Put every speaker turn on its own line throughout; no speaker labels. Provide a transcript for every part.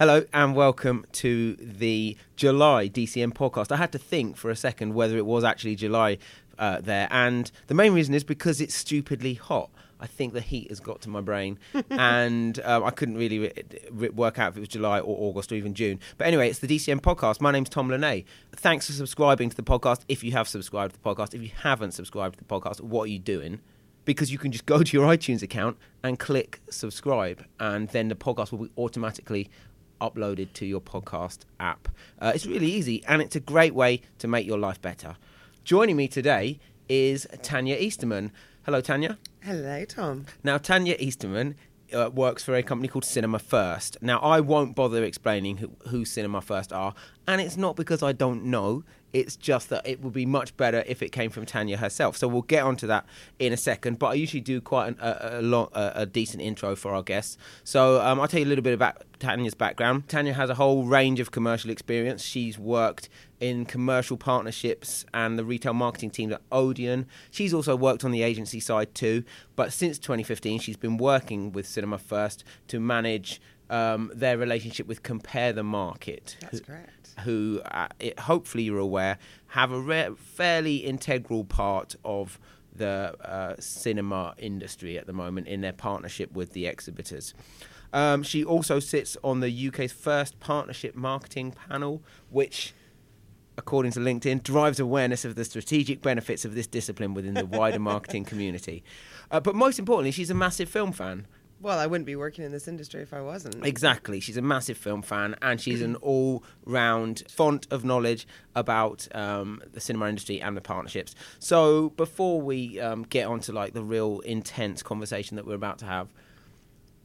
Hello and welcome to the July DCM podcast. I had to think for a second whether it was actually July uh, there, and the main reason is because it's stupidly hot. I think the heat has got to my brain, and um, I couldn't really re- re- work out if it was July or August or even June. But anyway, it's the DCM podcast. My name's Tom Lene. Thanks for subscribing to the podcast. If you have subscribed to the podcast, if you haven't subscribed to the podcast, what are you doing? Because you can just go to your iTunes account and click subscribe, and then the podcast will be automatically uploaded to your podcast app. Uh, it's really easy, and it's a great way to make your life better. Joining me today is Tanya Easterman. Hello, Tanya.
Hello, Tom.
Now, Tanya Easterman uh, works for a company called Cinema First. Now, I won't bother explaining who, who Cinema First are, and it's not because I don't know. It's just that it would be much better if it came from Tanya herself. So we'll get onto that in a second. But I usually do quite an, a, a, long, a, a decent intro for our guests. So um, I'll tell you a little bit about Tanya's background. Tanya has a whole range of commercial experience. She's worked in commercial partnerships and the retail marketing team at Odeon. She's also worked on the agency side too. But since 2015, she's been working with Cinema First to manage um, their relationship with Compare the Market.
That's correct.
Who, uh, it, hopefully, you're aware, have a re- fairly integral part of the uh, cinema industry at the moment in their partnership with the exhibitors. Um, she also sits on the UK's first partnership marketing panel, which according to LinkedIn, drives awareness of the strategic benefits of this discipline within the wider marketing community. Uh, but most importantly, she's a massive film fan.
Well, I wouldn't be working in this industry if I wasn't.
Exactly. She's a massive film fan and she's an all round font of knowledge about um, the cinema industry and the partnerships. So before we um, get on to like the real intense conversation that we're about to have,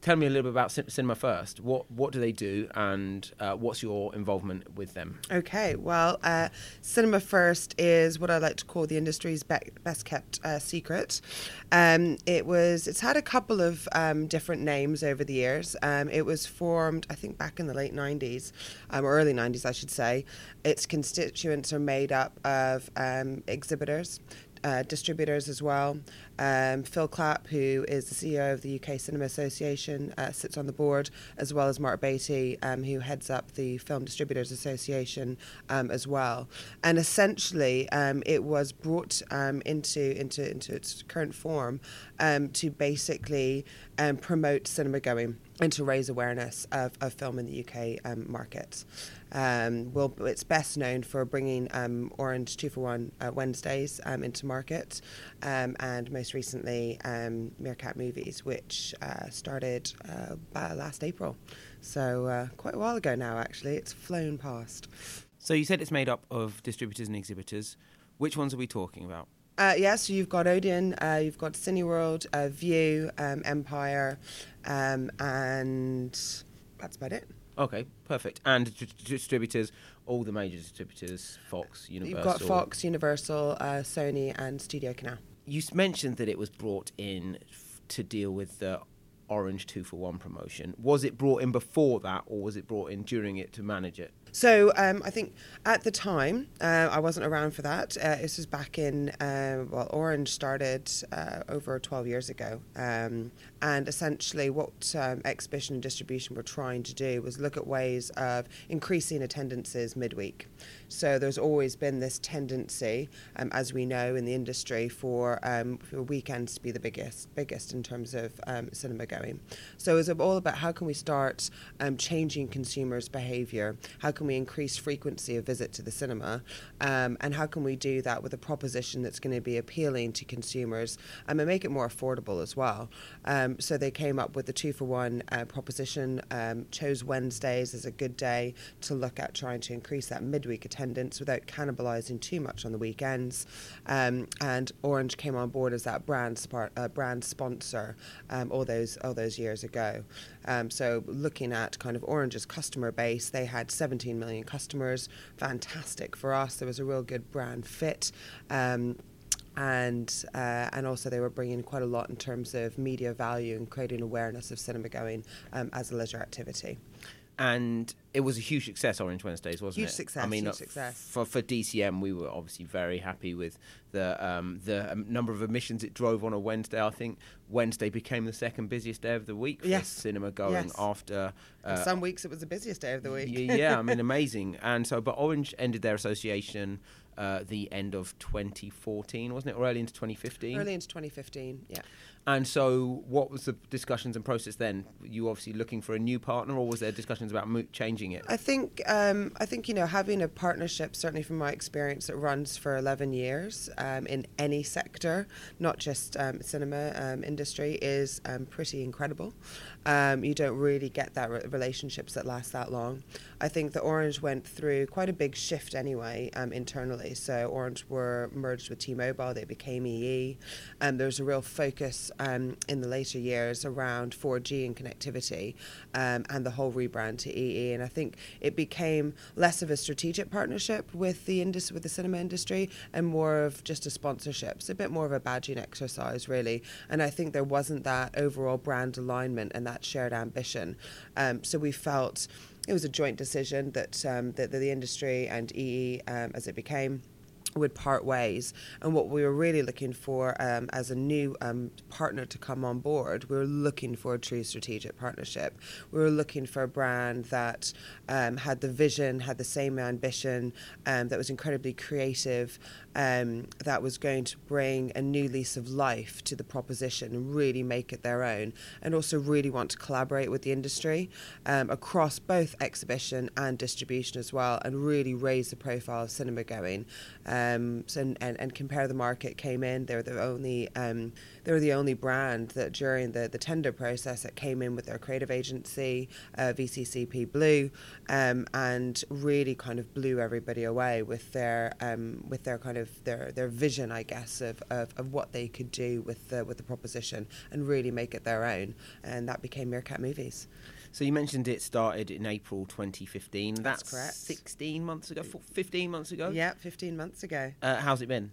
tell me a little bit about Cinema First. What what do they do, and uh, what's your involvement with them?
Okay, well, uh, Cinema First is what I like to call the industry's be- best kept uh, secret. Um, it was it's had a couple of um, different names over the years. Um, it was formed, I think, back in the late '90s um, or early '90s, I should say. Its constituents are made up of um, exhibitors. Uh, distributors as well. Um, Phil Clapp, who is the CEO of the UK Cinema Association, uh, sits on the board, as well as Mark Batey, um, who heads up the Film Distributors Association um, as well. And essentially, um, it was brought um, into, into into its current form um, to basically promote cinema going and to raise awareness of, of film in the UK um, market. Um, well, it's best known for bringing um, Orange Two for One uh, Wednesdays um, into market, um, and most recently um, Meerkat Movies, which uh, started uh, last April. So uh, quite a while ago now, actually. It's flown past.
So you said it's made up of distributors and exhibitors. Which ones are we talking about?
Uh, yeah, so you've got Odeon, uh, you've got Cineworld, uh, Vue, um, Empire, um, and that's about it.
Okay, perfect. And d- distributors, all the major distributors, Fox, Universal.
You've got Fox, Universal, uh, Sony, and Studio Canal.
You mentioned that it was brought in f- to deal with the Orange two for one promotion. Was it brought in before that, or was it brought in during it to manage it?
So um, I think at the time uh, I wasn't around for that. Uh, this was back in uh, well, Orange started uh, over 12 years ago, um, and essentially what um, exhibition and distribution were trying to do was look at ways of increasing attendances midweek. So there's always been this tendency, um, as we know in the industry, for, um, for weekends to be the biggest, biggest in terms of um, cinema going. So it's all about how can we start changing consumers' behaviour? How can we increase frequency of visit to the cinema? Um, and how can we do that with a proposition that's going to be appealing to consumers um, and make it more affordable as well? Um, so they came up with the two for one uh, proposition, um, chose Wednesdays as a good day to look at trying to increase that midweek attendance without cannibalizing too much on the weekends. Um, and Orange came on board as that brand, uh, brand sponsor um, all, those, all those years ago. so looking at kind of Orange's customer base, they had 17 million customers. Fantastic for us. There was a real good brand fit. Um, and uh, and also they were bringing quite a lot in terms of media value and creating awareness of cinema going um, as a leisure activity.
And it was a huge success, Orange Wednesdays, wasn't
huge
it?
Success,
I mean,
huge
uh,
success.
For for DCM, we were obviously very happy with the um, the um, number of admissions it drove on a Wednesday. I think Wednesday became the second busiest day of the week for
Yes.
cinema going
Yes.
after. Uh,
some weeks it was the busiest day of the week.
yeah, I mean, amazing. And so, but Orange ended their association uh, the end of 2014, wasn't it, or early into 2015?
Early into 2015, yeah.
And so, what was the discussions and process then? Were You obviously looking for a new partner, or was there discussions about mo- changing it?
I think um, I think you know having a partnership, certainly from my experience, that runs for eleven years um, in any sector, not just um, cinema um, industry, is um, pretty incredible. Um, you don't really get that re- relationships that last that long. I think the Orange went through quite a big shift anyway internally. So Orange were merged with T-Mobile; they became EE, and there's a real focus um, in the later years around 4G and connectivity, um, and the whole rebrand to EE. And I think it became less of a strategic partnership with the indus- with the cinema industry, and more of just a sponsorship. It's a bit more of a badging exercise, really. And I think there wasn't that overall brand alignment and that shared ambition. Um, so we felt it was a joint decision that um, that, that the industry and EE, um, as it became would part ways. And what we were really looking for um, as a new um, partner to come on board, we were looking for a true strategic partnership. We were looking for a brand that um, had the vision, had the same ambition, um, that was incredibly creative, um, that was going to bring a new lease of life to the proposition and really make it their own, and also really want to collaborate with the industry um, across both exhibition and distribution as well, and really raise the profile of cinema going. Um, so, and, and, and compare the market came in. They were the only um, they were the only brand that during the, the tender process that came in with their creative agency, uh, VCCP Blue, um, and really kind of blew everybody away with their um, with their kind of their, their vision, I guess, of, of, of what they could do with the with the proposition and really make it their own. And that became Meerkat Movies.
So you mentioned it started in April 2015. That's,
That's correct.
16 months ago, 15 months ago.
Yeah, 15 months ago.
Uh, how's it been?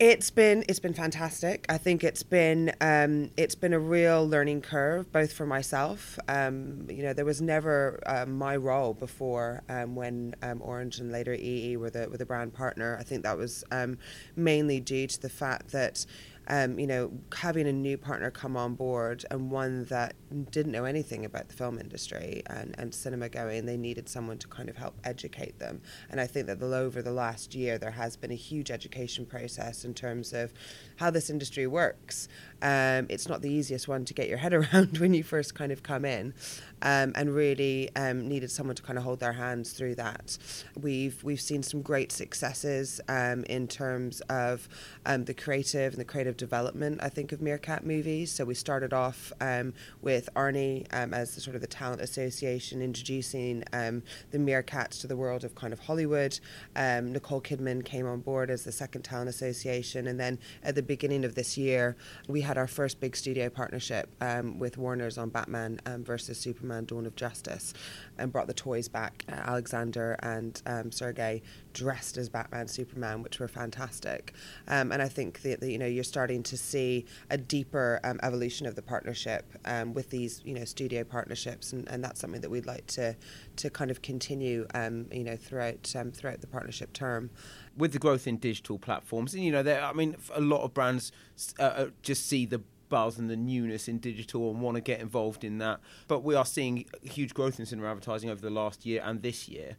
It's been it's been fantastic. I think it's been um, it's been a real learning curve, both for myself. Um, you know, there was never uh, my role before um, when um, Orange and later EE were the were the brand partner. I think that was um, mainly due to the fact that. Um, you know, having a new partner come on board and one that didn't know anything about the film industry and, and cinema going, they needed someone to kind of help educate them. And I think that the, over the last year, there has been a huge education process in terms of how this industry works. Um, it's not the easiest one to get your head around when you first kind of come in, um, and really um, needed someone to kind of hold their hands through that. We've we've seen some great successes um, in terms of um, the creative and the creative development. I think of Meerkat movies. So we started off um, with Arnie as the sort of the talent association, introducing the Meerkats to the world of kind of Hollywood. Nicole Kidman came on board as the second talent association, and then at the beginning of this year, we had our first big studio partnership um, with Warner's on Batman um, versus Superman: Dawn of Justice, and brought the toys back. Uh, Alexander and um, Sergei dressed as Batman, Superman, which were fantastic. Um, and I think that, that you know you're starting to see a deeper um, evolution of the partnership um, with these you know studio partnerships, and, and that's something that we'd like to to kind of continue um, you know throughout um, throughout the partnership term.
With the growth in digital platforms, and you know, there. I mean, a lot of brands uh, uh, just see the buzz and the newness in digital and want to get involved in that. But we are seeing huge growth in cinema advertising over the last year and this year.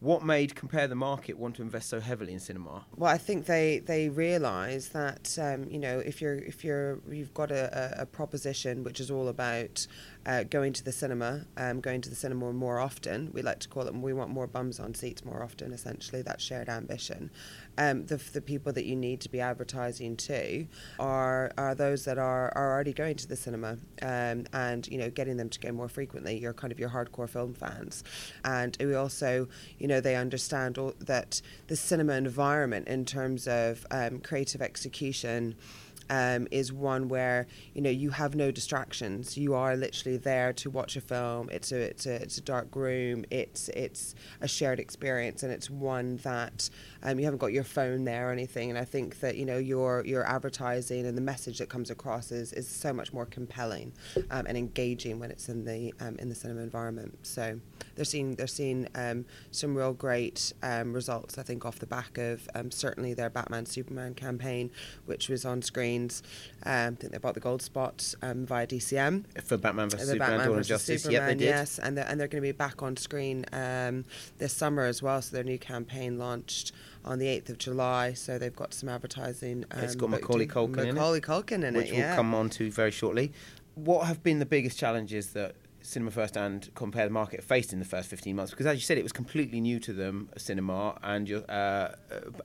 What made Compare the Market want to invest so heavily in cinema?
Well, I think they they realise that um, you know if you're if you're you've got a, a, a proposition which is all about uh, going to the cinema, um, going to the cinema more often. We like to call it. We want more bums on seats more often. Essentially, that shared ambition. Um, the the people that you need to be advertising to are are those that are, are already going to the cinema, um, and you know getting them to go more frequently. You're kind of your hardcore film fans, and we also you know they understand all, that the cinema environment in terms of um, creative execution um, is one where you know you have no distractions. You are literally there to watch a film. It's a it's a it's a dark room. It's it's a shared experience, and it's one that um, you haven't got your phone there or anything. And I think that you know your your advertising and the message that comes across is, is so much more compelling um, and engaging when it's in the um, in the cinema environment. So they're seeing they're seeing um, some real great um, results. I think off the back of certainly their Batman Superman campaign, which was on screen Um, I think they bought the Gold Spot um, via DCM.
For Batman vs Superman,
Batman
Dawn of Justice.
Superman,
yep, they did.
yes, and they're, and they're going to be back on screen um, this summer as well. So their new campaign launched on the 8th of July. So they've got some advertising. Um,
It's got Macaulay
in-
Culkin in it,
Macaulay Culkin in
which
it,
we'll come on to very shortly. What have been the biggest challenges that Cinema First and Compare the Market faced in the first 15 months? Because as you said, it was completely new to them, cinema, and you're, uh, uh,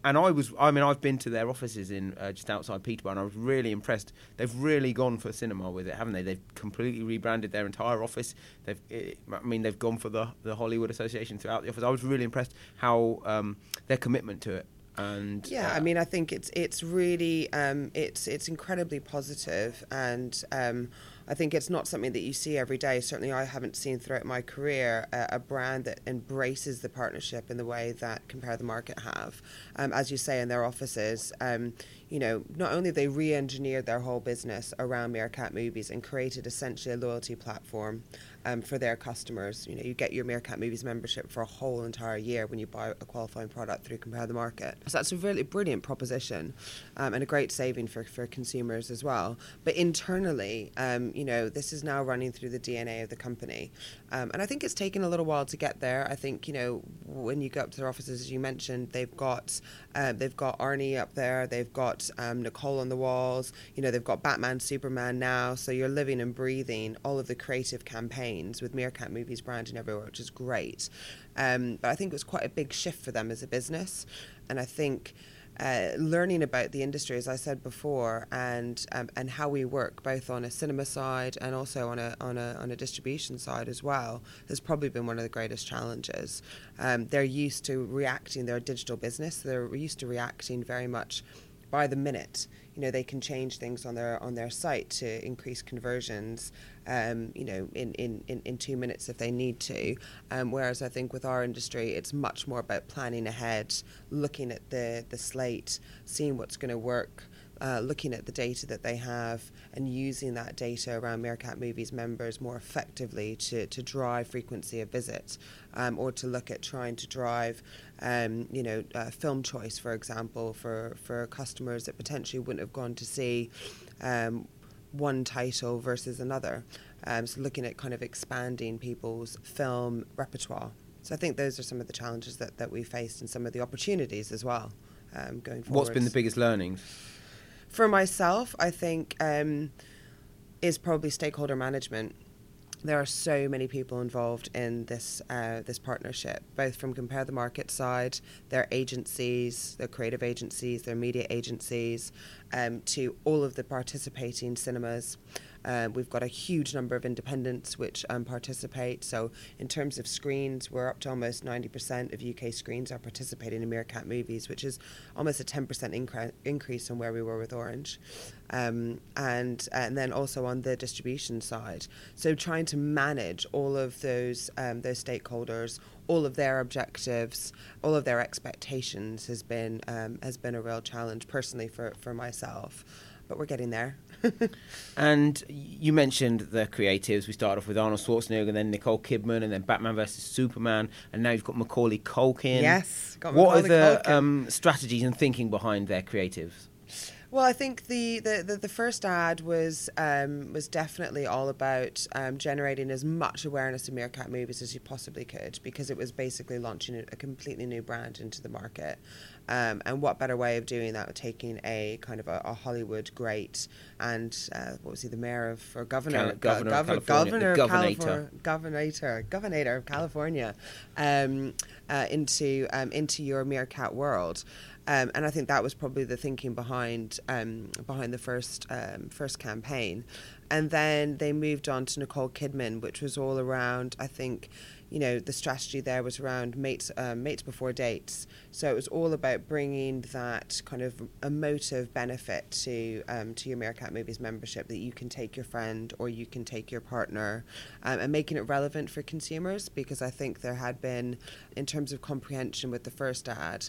and I was, I mean, I've been to their offices in uh, just outside Peterborough, and I was really impressed. They've really gone for cinema with it, haven't they? They've completely rebranded their entire office. They've, eh, I mean, they've gone for the the Hollywood Association throughout the office. I was really impressed how um, their commitment to it. And
Yeah,
uh,
I mean, I think it's it's really um, it's it's incredibly positive, and um, I think it's not something that you see every day. Certainly, I haven't seen throughout my career a, brand that embraces the partnership in the way that Compare the Market have. Um, as you say, in their offices, um, you know, not only they re-engineered their whole business around Meerkat Movies and created essentially a loyalty platform um, for their customers. You know, you get your Meerkat Movies membership for a whole entire year when you buy a qualifying product through Compare the Market. So that's a really brilliant proposition um, and a great saving for, for consumers as well. But internally, um, you know, this is now running through the DNA of the company. Um, and I think it's taken a little while to get there. I think, you know, when you go up to their offices, as you mentioned, they've got uh, they've got Arnie up there, they've got um, Nicole on the walls, you know, they've got Batman, Superman now. So you're living and breathing all of the creative campaigns with Meerkat Movies branding everywhere, which is great. Um, but I think it was quite a big shift for them as a business. And I think uh, learning about the industry, as I said before, and um, and how we work both on a cinema side and also on a on a on a distribution side as well, has probably been one of the greatest challenges. Um, they're used to reacting. They're a digital business. They're used to reacting very much by the minute. You know, they can change things on their on their site to increase conversions. Um, you know, in, in, in, in two minutes if they need to. Um, whereas I think with our industry, it's much more about planning ahead, looking at the the slate, seeing what's going to work. Uh, looking at the data that they have and using that data around Meerkat Movies members more effectively to, to drive frequency of visits um, or to look at trying to drive, um, you know, uh, film choice, for example, for, for customers that potentially wouldn't have gone to see um, one title versus another. Um, so looking at kind of expanding people's film repertoire. So I think those are some of the challenges that, that we faced and some of the opportunities as well um, going forward.
what's been the biggest learnings?
For myself, I think um, is probably stakeholder management. There are so many people involved in this uh, this partnership, both from Compare the Market side, their agencies, their creative agencies, their media agencies, um, to all of the participating cinemas. Uh, we've got a huge number of independents which um, participate. So, in terms of screens, we're up to almost 90% of UK screens are participating in Meerkat movies, which is almost a 10% incre- increase on where we were with Orange. Um, and and then also on the distribution side, so trying to manage all of those um, those stakeholders, all of their objectives, all of their expectations has been um, has been a real challenge personally for for myself, but we're getting there.
And you mentioned the creatives. We started off with Arnold Schwarzenegger, and then Nicole Kidman, and then Batman versus Superman, and now you've got Macaulay Culkin.
Yes, got
what are the um, strategies and thinking behind their creatives?
Well, I think the, the, the, the first ad was um, was definitely all about um, generating as much awareness of Meerkat movies as you possibly could, because it was basically launching a, completely new brand into the market. Um, and what better way of doing that? Than taking a kind of a, a Hollywood great and uh, what was he, the mayor of or governor,
Cal- governor of
gov- governor, of
governator.
California, governor, governor of California, um, uh, into um, into your Meerkat world. Um, and I think that was probably the thinking behind um, behind the first um, first campaign, and then they moved on to Nicole Kidman, which was all around. I think, you know, the strategy there was around mates um, mates before dates. So it was all about bringing that kind of emotive benefit to um, to your Meerkat Movies membership that you can take your friend or you can take your partner, um, and making it relevant for consumers because I think there had been, in terms of comprehension with the first ad,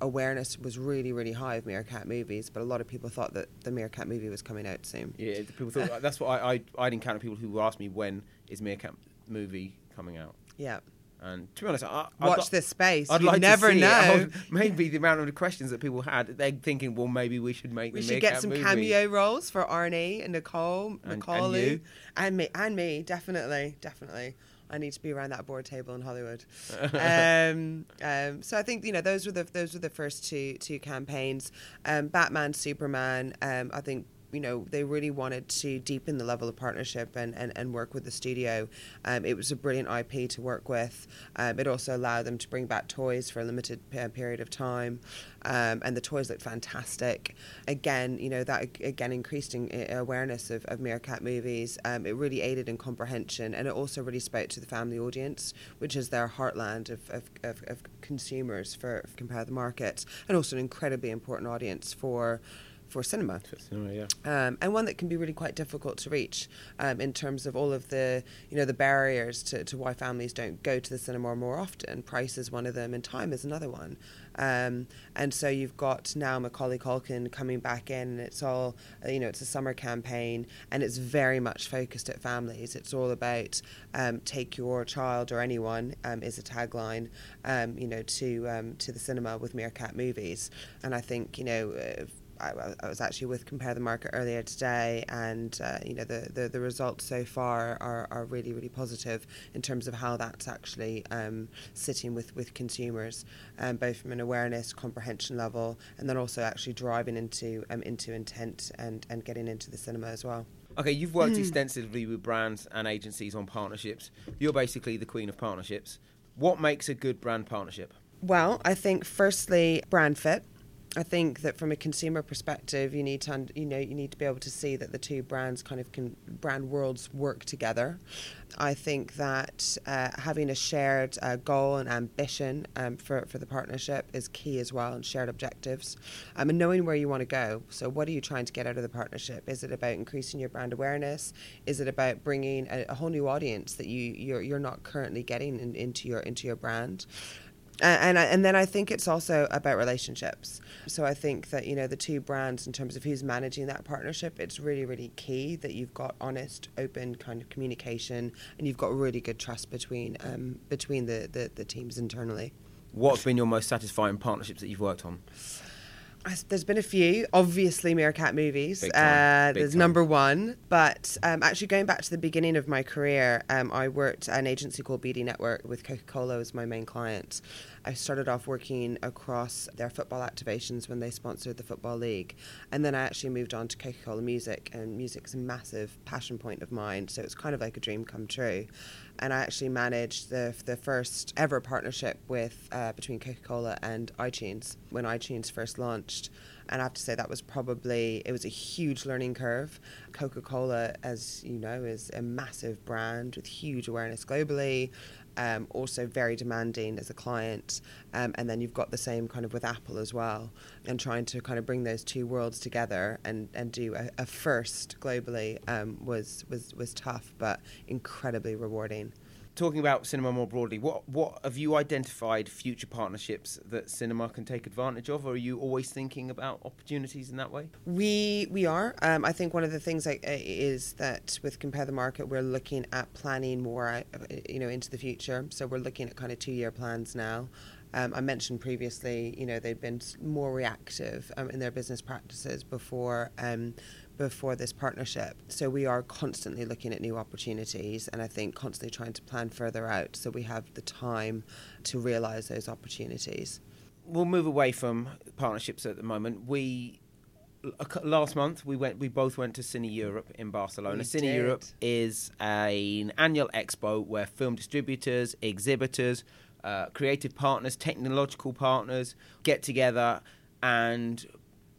awareness was really really high of Meerkat Movies, but a lot of people thought that the Meerkat movie was coming out soon.
Yeah, people thought that's what I, I I'd encounter people who asked me when is Meerkat movie coming out.
Yeah.
And to be honest, I,
watch
I'd,
this space.
I'd
you
like
never know.
Maybe the amount of the questions that people had, they're thinking, well, maybe we should make.
We should get some
movie.
cameo roles for Arnie and Nicole,
And- and
and me, and me, definitely, definitely. I need to be around that board table in Hollywood. um, um, so I think you know those were the those were the first two two campaigns. Um, Batman, Superman. Um, I think you know they really wanted to deepen the level of partnership and, and, and work with the studio. Um, it was a brilliant IP to work with. Um, it also allowed them to bring back toys for a limited pe- period of time, um, and the toys looked fantastic. Again, you know that again increased in, uh, awareness of, of Meerkat movies. Um, it really aided in comprehension, and it also really spoke to the family audience, which is their heartland of, of, of, of consumers for, for Compare the Market, and also an incredibly important audience for for cinema
Oh, yeah.
um, and one that can be really quite difficult to reach um, in terms of all of the you know the barriers to, to why families don't go to the cinema more often. Price is one of them, and time is another one. Um, and so you've got now Macaulay Culkin coming back in, and it's all uh, you know it's a summer campaign, and it's very much focused at families. It's all about um, take your child or anyone um, is a tagline, um, you know, to um, to the cinema with Meerkat movies, and I think you know. Uh, I, I was actually with Compare the Market earlier today, and uh, you know the, the, the results so far are, are really really positive in terms of how that's actually um, sitting with with consumers, um, both from an awareness comprehension level, and then also actually driving into um, into intent and and getting into the cinema as well.
Okay, you've worked extensively with brands and agencies on partnerships. You're basically the queen of partnerships. What makes a good brand partnership?
Well, I think firstly brand fit. I think that from a consumer perspective, you need to you know you need to be able to see that the two brands kind of can brand worlds work together. I think that uh, having a shared uh, goal and ambition um, for for the partnership is key as well, and shared objectives, um, and knowing where you want to go. So, what are you trying to get out of the partnership? Is it about increasing your brand awareness? Is it about bringing a, a whole new audience that you you're, you're not currently getting in, into your into your brand? And and then I think it's also about relationships. So I think that you know the two brands in terms of who's managing that partnership, it's really really key that you've got honest, open kind of communication, and you've got really good trust between um, between the, the the teams internally.
What's been your most satisfying partnerships that you've worked on?
There's been a few, obviously Meerkat movies.
Big time,
Uh,
big
there's
time.
number one, but um, actually going back to the beginning of my career, um, I worked at an agency called BD Network with Coca-Cola as my main client. I started off working across their football activations when they sponsored the football league, and then I actually moved on to Coca-Cola Music, and music's a massive passion point of mine, so it's kind of like a dream come true. And I actually managed the the first ever partnership with uh, between Coca-Cola and iTunes when iTunes first launched. And I have to say that was probably it was a huge learning curve. Coca-Cola, as you know, is a massive brand with huge awareness globally. Um, also very demanding as a client, um, and then you've got the same kind of with Apple as well, and trying to kind of bring those two worlds together and, and do a, a first globally um, was was was tough, but incredibly rewarding.
Talking about cinema more broadly, what what have you identified future partnerships that cinema can take advantage of, or are you always thinking about opportunities in that way?
We we are. Um, I think one of the things uh, is that with compare the market, we're looking at planning more, uh, you know, into the future. So we're looking at kind of two year plans now. Um, I mentioned previously, you know, they've been more reactive um, in their business practices before um, before this partnership. So we are constantly looking at new opportunities, and I think constantly trying to plan further out so we have the time to realise those opportunities.
We'll move away from partnerships at the moment. We last month we went we both went to Cine Europe in Barcelona.
We
Cine
did.
Europe is a, an annual expo where film distributors, exhibitors, uh, creative partners, technological partners get together and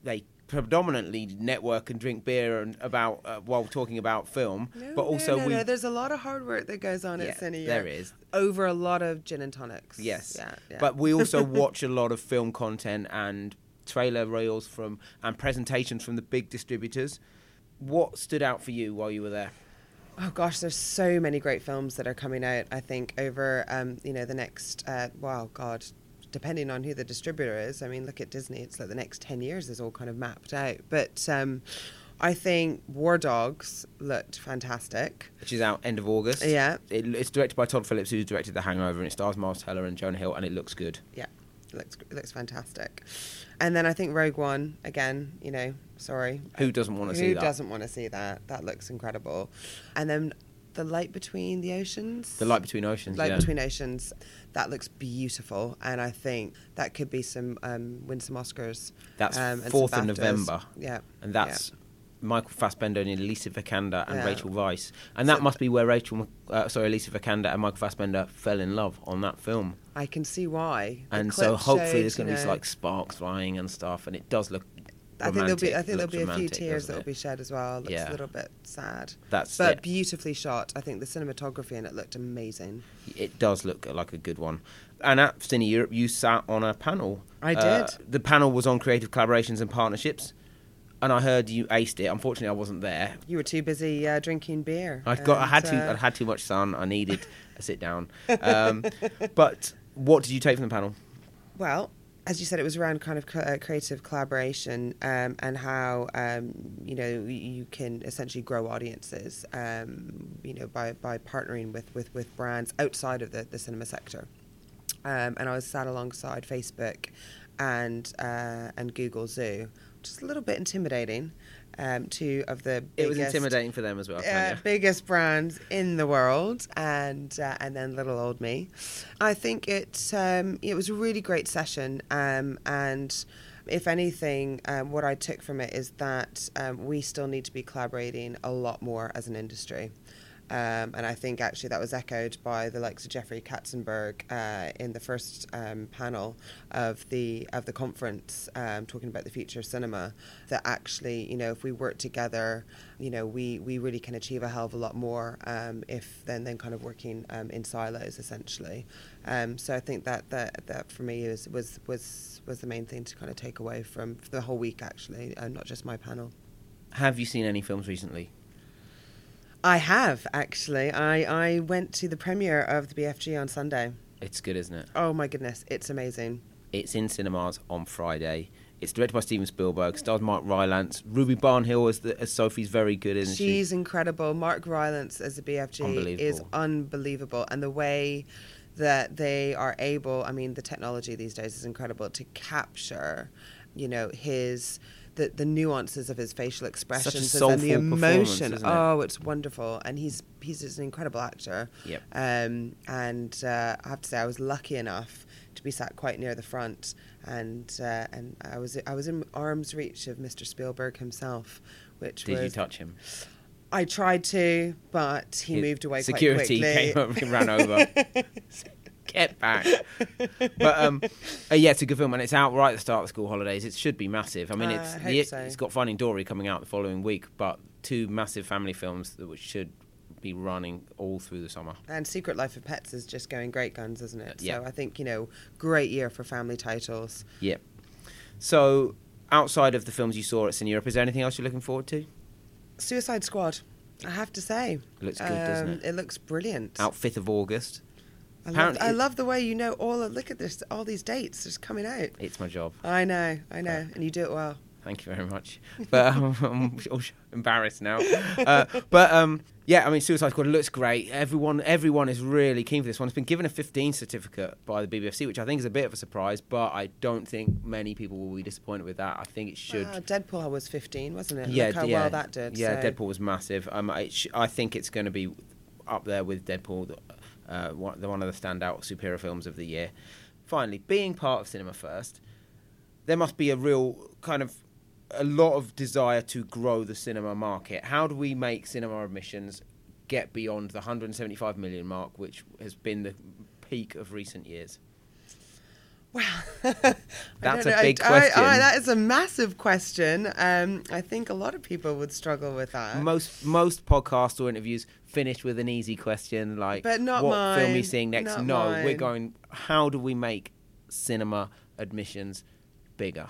they predominantly network and drink beer and about uh, while talking about film,
No,
but also
no,
we
no. There's a lot of hard work that goes on
Yeah,
at Cine
there is.
over a lot of gin and tonics.
Yes.
Yeah, yeah.
But we also watch a lot of film content and trailer reels from and presentations from the big distributors. What stood out for you while you were there?
Oh gosh, there's so many great films that are coming out. I think over um, you know the next uh, wow God, depending on who the distributor is. I mean, look at Disney; it's like the next ten years is all kind of mapped out. But um, I think War Dogs looked fantastic.
which is out end of August.
Yeah.
It, it's directed by Todd Phillips, who directed The Hangover, and it stars Miles Teller and Jonah Hill, and it looks good.
Yeah, it looks it looks fantastic. And then I think Rogue One again. You know, sorry,
Who doesn't want to see that?
Who doesn't want to see that? That looks incredible. And then the light between the oceans.
The Light Between Oceans.
Light
yeah.
between oceans. That looks beautiful, and I think that could be some um, win some Oscars.
That's
um,
4th of November.
Yeah,
and that's Michael Fassbender and Alicia Vikander and
Yeah.
Rachel Weisz, and that
So-
must be where Rachel, uh, sorry, Alicia Vikander and Michael Fassbender fell in love on that film,
I can see why. The
and so hopefully
showed,
there's going to be like sparks flying and stuff, and it does look.
I think there'll be. I think there'll be a few tears that will be shed as well. Looks
Yeah.
a little bit sad,
That's
but
it.
beautifully shot. I think the cinematography in it looked amazing.
It does look like a good one. And at Cine Europe, you sat on a panel.
I
Uh,
did.
the panel was on creative collaborations and partnerships, and I heard you aced it. Unfortunately, I wasn't there.
You were too busy uh, drinking beer.
I'd got, I had too,
uh,
I'd had too much sun. I needed a sit down. Um, but what did you take from the panel?
Well, as you said, it was around kind of uh, creative collaboration um, and how um, you know you can essentially grow audiences, um, you know, by, by partnering with, with, with brands outside of the, the cinema sector. Um, and I was sat alongside Facebook and uh, and Google Zoo, which is a little bit intimidating. Um, two of the
It was intimidating for them as well.
uh, biggest brands in the world, and uh, and then little old me. I think it um, it was a really great session, um, and if anything, um, what I took from it is that um, we still need to be collaborating a lot more as an industry. Um, and I think actually that was echoed by the likes of Jeffrey Katzenberg uh, in the first um, panel of the of the conference, um, talking about the future of cinema. That actually, you know, if we work together, you know, we, we really can achieve a hell of a lot more um, if then then kind of working um, in silos essentially. Um, so I think that that, that for me is, was was was the main thing to kind of take away from the whole week actually, and not just my panel.
Have you seen any films recently?
I have actually. I, I went to the premiere of the BFG on Sunday.
It's good, isn't it?
Oh my goodness, it's amazing.
It's in cinemas on Friday. It's directed by Steven Spielberg. Stars Mark Rylance. Ruby Barnhill as, the, as Sophie's very good, isn't she?
She's incredible. Mark Rylance as the BFG is
Unbelievable.
unbelievable, and the way that they are able. I mean, the technology these days is incredible to capture, you know, his. The, the nuances of his facial expressions and the emotion.
it?
Oh, it's wonderful, and he's he's just an incredible actor.
Yep.
Um, and uh, I have to say, I was lucky enough to be sat quite near the front, and uh, and I was I was in arm's reach of Mr. Spielberg himself, which
Did
was
you touch him?
I tried to, but he
His
moved away
Security
quite quickly.
came up and ran over. Get back. But um, uh, yeah, it's a good film, and it's out right at the start of the school holidays. It should be massive. I mean,
Uh,
it's
I
the,
so.
it's got Finding Dory coming out the following week, but two massive family films that which should be running all through the summer.
And Secret Life of Pets is just going great guns, isn't it?
Yeah.
So I think you know, great year for family titles.
Yep. So, outside of the films you saw at Cine Europe, is there anything else you're looking forward to?
Suicide Squad, I have to say, Um,
It looks good, doesn't it?
It looks brilliant.
Out 5th of August.
I, love, I love the way you know all. Of, look at this, all these dates just coming out.
It's my job.
I know, I know, and you do it well.
Thank you very much. But um, I'm embarrassed now. Uh, but um, yeah, I mean, Suicide Squad looks great. Everyone, everyone is really keen for this one. It's been given a 15 certificate by the BBFC, which I think is a bit of a surprise. But I don't think many people will be disappointed with that. I think it should.
Wow, Deadpool was 15, wasn't it?
yeah,
Look how
yeah,
well that did.
Yeah,
so.
Deadpool was massive. Um, I, sh- I think it's going to be up there with Deadpool, the, uh, one, of the standout superhero films of the year. Finally, being part of Cinema First, there must be a real kind of a lot of desire to grow the cinema market. How do we make cinema admissions get beyond the 175 million mark, which has been the peak of recent years?
Well,
That's
a
big question.
that is a massive question. Um, I think a lot of people would struggle with that.
Most most podcasts or interviews finish with an easy question like,
But not
"What film are you seeing next?"
Not
no, we're going. How do we make cinema admissions bigger?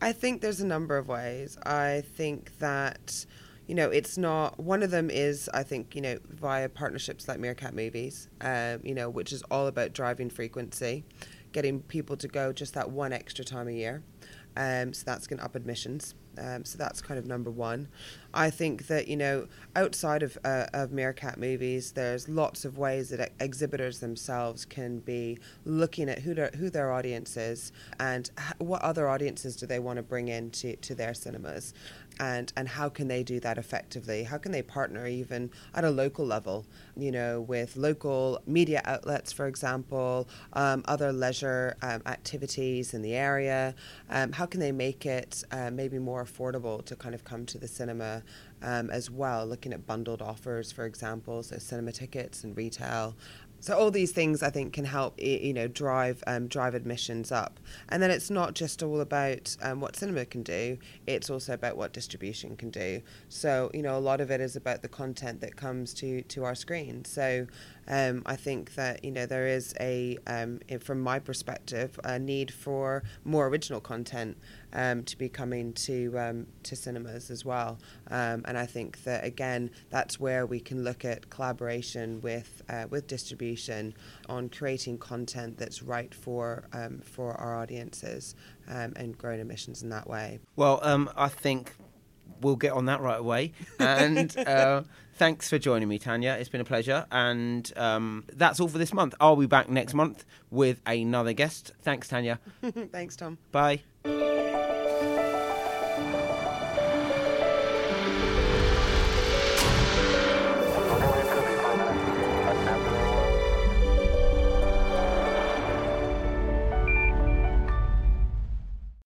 I think there's a number of ways. I think that, you know, it's not, one of them is, I think, you know, via partnerships like Meerkat Movies, um, you know, which is all about driving frequency, getting people to go just that one extra time a year. Um, so that's going to up admissions. Um, so that's kind of number one. I think that you know outside of uh, of Meerkat movies, there's lots of ways that exhibitors themselves can be looking at who their, who their audience is and what other audiences do they want to bring into to their cinemas and and how can they do that effectively? How can they partner even at a local level you know with local media outlets for example um, other leisure um, activities in the area? Um, how can they make it uh, maybe more affordable to kind of come to the cinema um, as well looking at bundled offers for example so cinema tickets and retail so all these things I think can help you know drive um, drive admissions up, and then it's not just all about um, what cinema can do; it's also about what distribution can do. So you know a lot of it is about the content that comes to to our screen. So um, I think that you know there is a, um, from my perspective, a need for more original content um, to be coming to um, to cinemas as well. Um, and I think that again, that's where we can look at collaboration with uh, with distribution on creating content that's right for um, for our audiences and growing emissions in that way.
Well, I think we'll get on that right away. And uh, thanks for joining me, Tanya. It's been a pleasure. And um, that's all for this month. I'll be back next month with another guest. Thanks, Tanya.
thanks, Tom.
Bye.